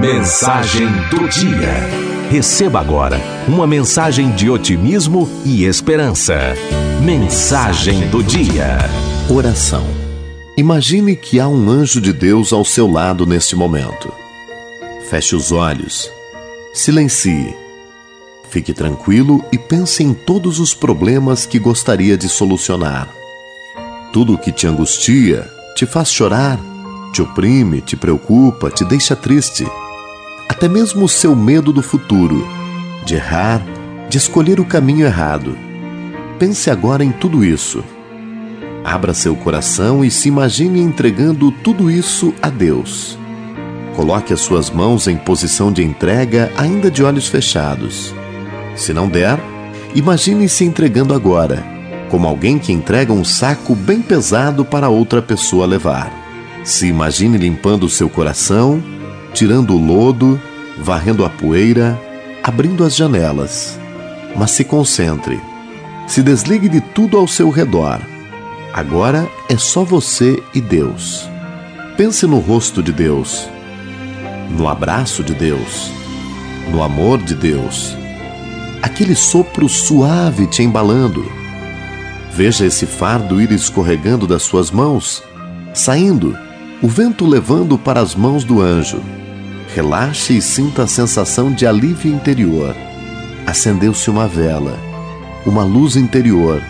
Mensagem do dia. Receba agora uma mensagem de otimismo e esperança. Mensagem do dia. Oração. Imagine que há um anjo de Deus ao seu lado neste momento. Feche os olhos. Silencie. Fique tranquilo e pense em todos os problemas que gostaria de solucionar. Tudo o que te angustia, te faz chorar, te oprime, te preocupa, te deixa triste. Até mesmo o seu medo do futuro, de errar, de escolher o caminho errado. Pense agora em tudo isso. Abra seu coração e se imagine entregando tudo isso a Deus. Coloque as suas mãos em posição de entrega, ainda de olhos fechados. Se não der, imagine se entregando agora como alguém que entrega um saco bem pesado para outra pessoa levar. Se imagine limpando seu coração, tirando o lodo, varrendo a poeira, abrindo as janelas. Mas se concentre. Se desligue de tudo ao seu redor. Agora é só você e Deus. Pense no rosto de Deus, no abraço de Deus, no amor de Deus. Aquele sopro suave te embalando Veja esse fardo ir escorregando das suas mãos, saindo, o vento levando para as mãos do anjo. Relaxe e sinta a sensação de alívio interior. Acendeu-se uma vela, uma luz interior.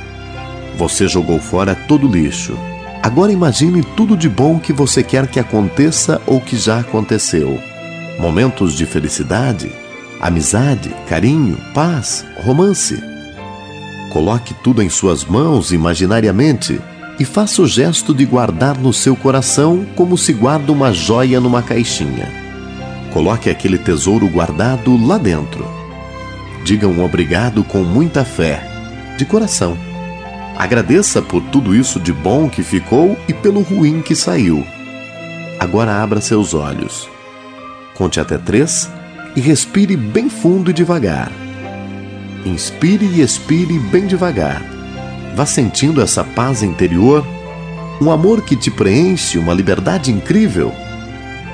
Você jogou fora todo o lixo. Agora imagine tudo de bom que você quer que aconteça ou que já aconteceu. Momentos de felicidade, amizade, carinho, paz, romance Coloque tudo em suas mãos imaginariamente e faça o gesto de guardar no seu coração como se guarda uma joia numa caixinha. Coloque aquele tesouro guardado lá dentro. Diga um obrigado com muita fé, de coração. Agradeça por tudo isso de bom que ficou e pelo ruim que saiu. Agora abra seus olhos. Conte até três e respire bem fundo e devagar. Inspire e expire bem devagar. Vá sentindo essa paz interior, um amor que te preenche, uma liberdade incrível.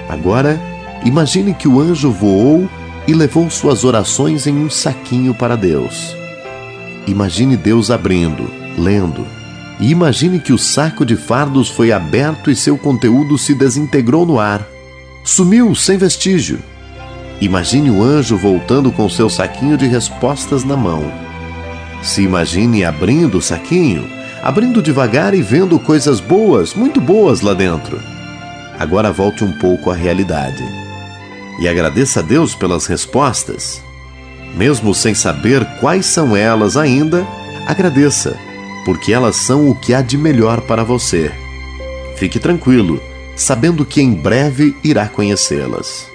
Agora, imagine que o anjo voou e levou suas orações em um saquinho para Deus. Imagine Deus abrindo, lendo, e imagine que o saco de fardos foi aberto e seu conteúdo se desintegrou no ar. Sumiu sem vestígio. Imagine o anjo voltando com seu saquinho de respostas na mão. Se imagine abrindo o saquinho, abrindo devagar e vendo coisas boas, muito boas lá dentro. Agora volte um pouco à realidade. E agradeça a Deus pelas respostas. Mesmo sem saber quais são elas ainda, agradeça, porque elas são o que há de melhor para você. Fique tranquilo, sabendo que em breve irá conhecê-las.